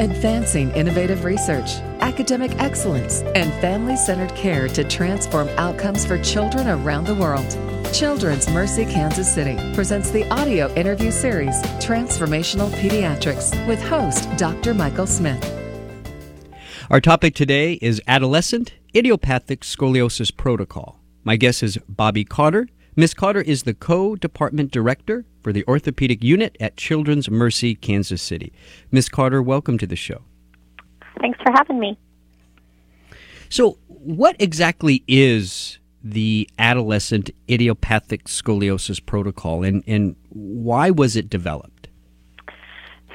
advancing innovative research, academic excellence, and family centered care to transform outcomes for children around the world. Children's Mercy Kansas City presents the audio interview series Transformational Pediatrics with host Dr. Michael Smith. Our topic today is Adolescent Idiopathic Scoliosis Protocol. My guest is Bobbie Carter. Ms. Carter is the co department director for the orthopedic unit at Children's Mercy Kansas City. Ms. Carter, welcome to the show. Thanks for having me. So, what exactly is the adolescent idiopathic scoliosis protocol and, and why was it developed?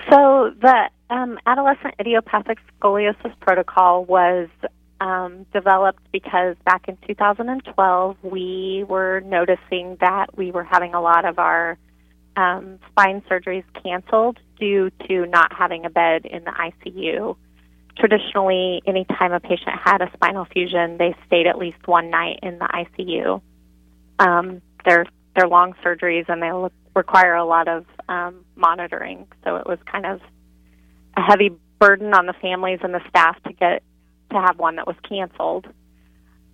So, the um, adolescent idiopathic scoliosis protocol was um, developed because back in 2012 we were noticing that we were having a lot of our um, spine surgeries canceled due to not having a bed in the ICU. Traditionally, anytime a patient had a spinal fusion, they stayed at least one night in the ICU. Um, they're they're long surgeries and they require a lot of um, monitoring, so it was kind of a heavy burden on the families and the staff to get to have one that was canceled.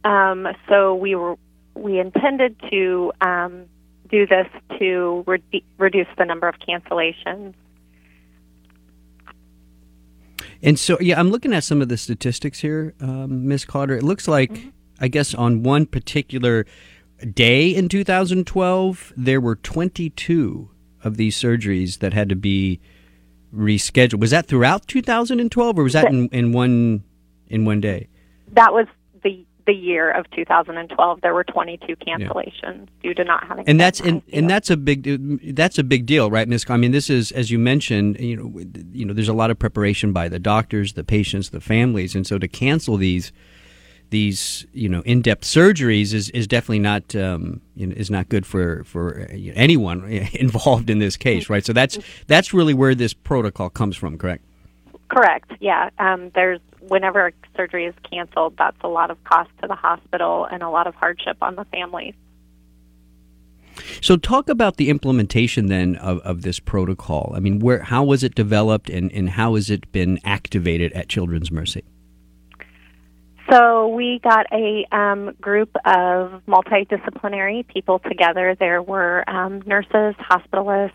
Um, so we were we intended to um, do this to re- reduce the number of cancellations. And so, yeah, I'm looking at some of the statistics here, um, Ms. Carter. It looks like, mm-hmm. I guess, on one particular day in 2012, there were 22 of these surgeries that had to be rescheduled. Was that throughout 2012, or was that in, in one in one day? That was the year of 2012 there were 22 cancellations. Yeah. due to not having and that's and, and that's a big that's a big deal right miss i mean this is as you mentioned you know you know there's a lot of preparation by the doctors the patients the families and so to cancel these these you know in-depth surgeries is, is definitely not um, you know, is not good for for anyone involved in this case right? So that's that's really where this protocol comes from correct correct yeah um, there's whenever surgery is canceled, that's a lot of cost to the hospital and a lot of hardship on the families. So, talk about the implementation then of, of this protocol. I mean, where how was it developed, and, and how has it been activated at Children's Mercy? So, we got a um, group of multidisciplinary people together. There were um, nurses, hospitalists,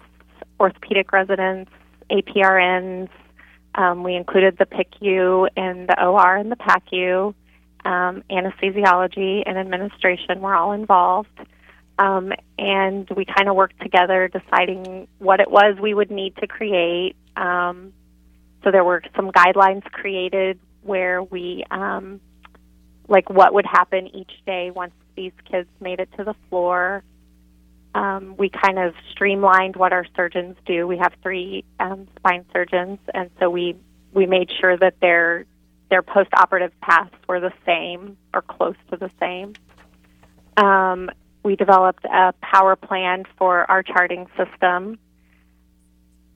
orthopedic residents, APRNs, um, we included the PICU and the OR and the PACU. Um, anesthesiology and administration were all involved. Um, and we kind of worked together deciding what it was we would need to create. Um, so there were some guidelines created where we, um, like, what would happen each day once these kids made it to the floor um, we kind of streamlined what our surgeons do. We have three um, spine surgeons, and so we we made sure that their their post-operative paths were the same or close to the same. Um, we developed a power plan for our charting system,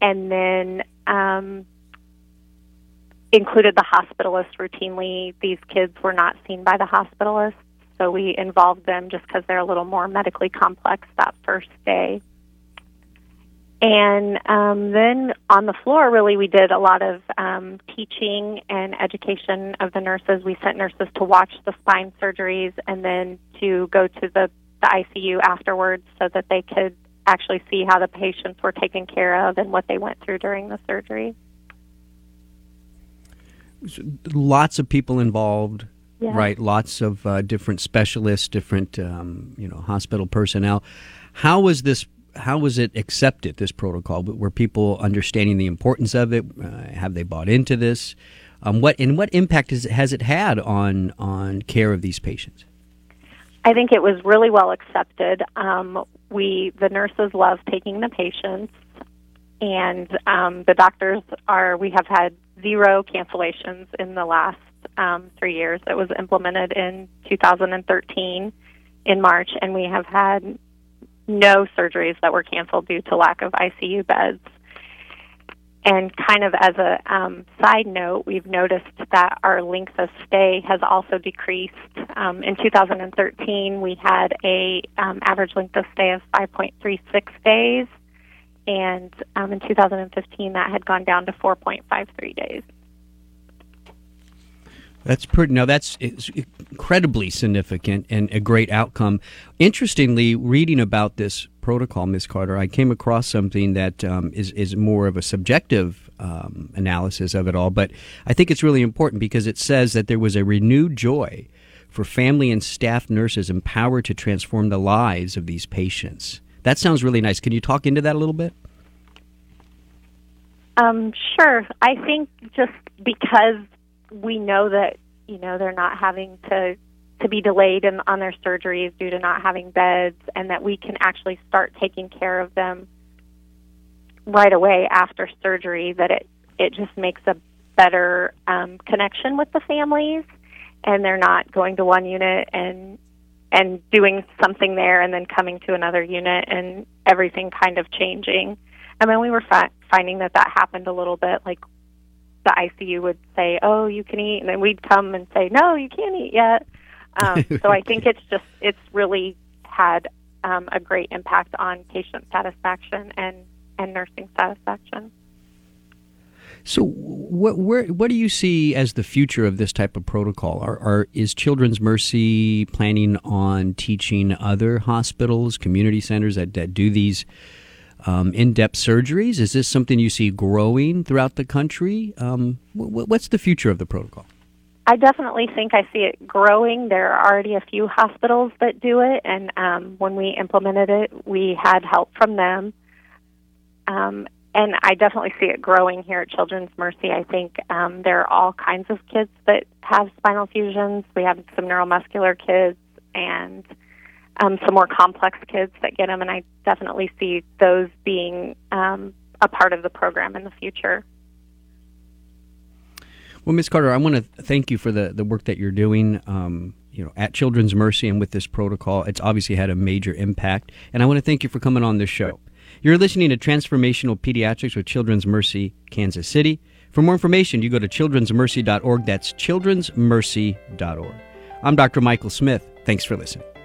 and then um, included the hospitalist routinely. These kids were not seen by the hospitalist so we involved them just because they're a little more medically complex that first day. And um, then on the floor, really, we did a lot of um, teaching and education of the nurses. We sent nurses to watch the spine surgeries and then to go to the, the ICU afterwards so that they could actually see how the patients were taken care of and what they went through during the surgery. Lots of people involved yeah. right? Lots of uh, different specialists, different um, you know hospital personnel. How was this? How was it accepted? This protocol? Were people understanding the importance of it? Uh, have they bought into this? Um, what and what impact has, has it had on on care of these patients? I think it was really well accepted. Um, we the nurses love taking the patients, and um, the doctors are. We have had zero cancellations in the last um, three years. It was implemented in 2013 in March, and we have had no surgeries that were canceled due to lack of ICU beds. And kind of as a um, side note, we've noticed that our length of stay has also decreased. Um, in 2013, we had a um, average length of stay of 5.36 days, and um, in 2015, that had gone down to 4.53 days. That's pretty. Now that's incredibly significant and a great outcome. Interestingly, reading about this protocol, Ms. Carter, I came across something that um, is is more of a subjective um, analysis of it all, but I think it's really important because it says that there was a renewed joy for family and staff nurses empowered to transform the lives of these patients. That sounds really nice. Can you talk into that a little bit? Um, sure. I think just because we know that you know they're not having to to be delayed in, on their surgeries due to not having beds, and that we can actually start taking care of them right away after surgery. That it it just makes a better um, connection with the families, and they're not going to one unit and and doing something there, and then coming to another unit, and everything kind of changing. I mean, we were fi- finding that that happened a little bit, like the ICU would say, "Oh, you can eat," and then we'd come and say, "No, you can't eat yet." Um, so I think it's just it's really had um, a great impact on patient satisfaction and and nursing satisfaction. So, what where what do you see as the future of this type of protocol? Are, are is Children's Mercy planning on teaching other hospitals, community centers that, that do these um, in-depth surgeries? Is this something you see growing throughout the country? Um, what's the future of the protocol? I definitely think I see it growing. There are already a few hospitals that do it, and um, when we implemented it, we had help from them. Um, and I definitely see it growing here at Children's Mercy. I think um, there are all kinds of kids that have spinal fusions. We have some neuromuscular kids, and um, some more complex kids that get them, and I definitely see those being um, a part of the program in the future. Well, Ms. Carter, I want to thank you for the, the work that you're doing. Um, you know, at Children's Mercy and with this protocol, it's obviously had a major impact. And I want to thank you for coming on this show. You're listening to Transformational Pediatrics with Children's Mercy, Kansas City. For more information, you go to children'smercy.org. That's children'smercy.org. I'm Dr. Michael Smith. Thanks for listening.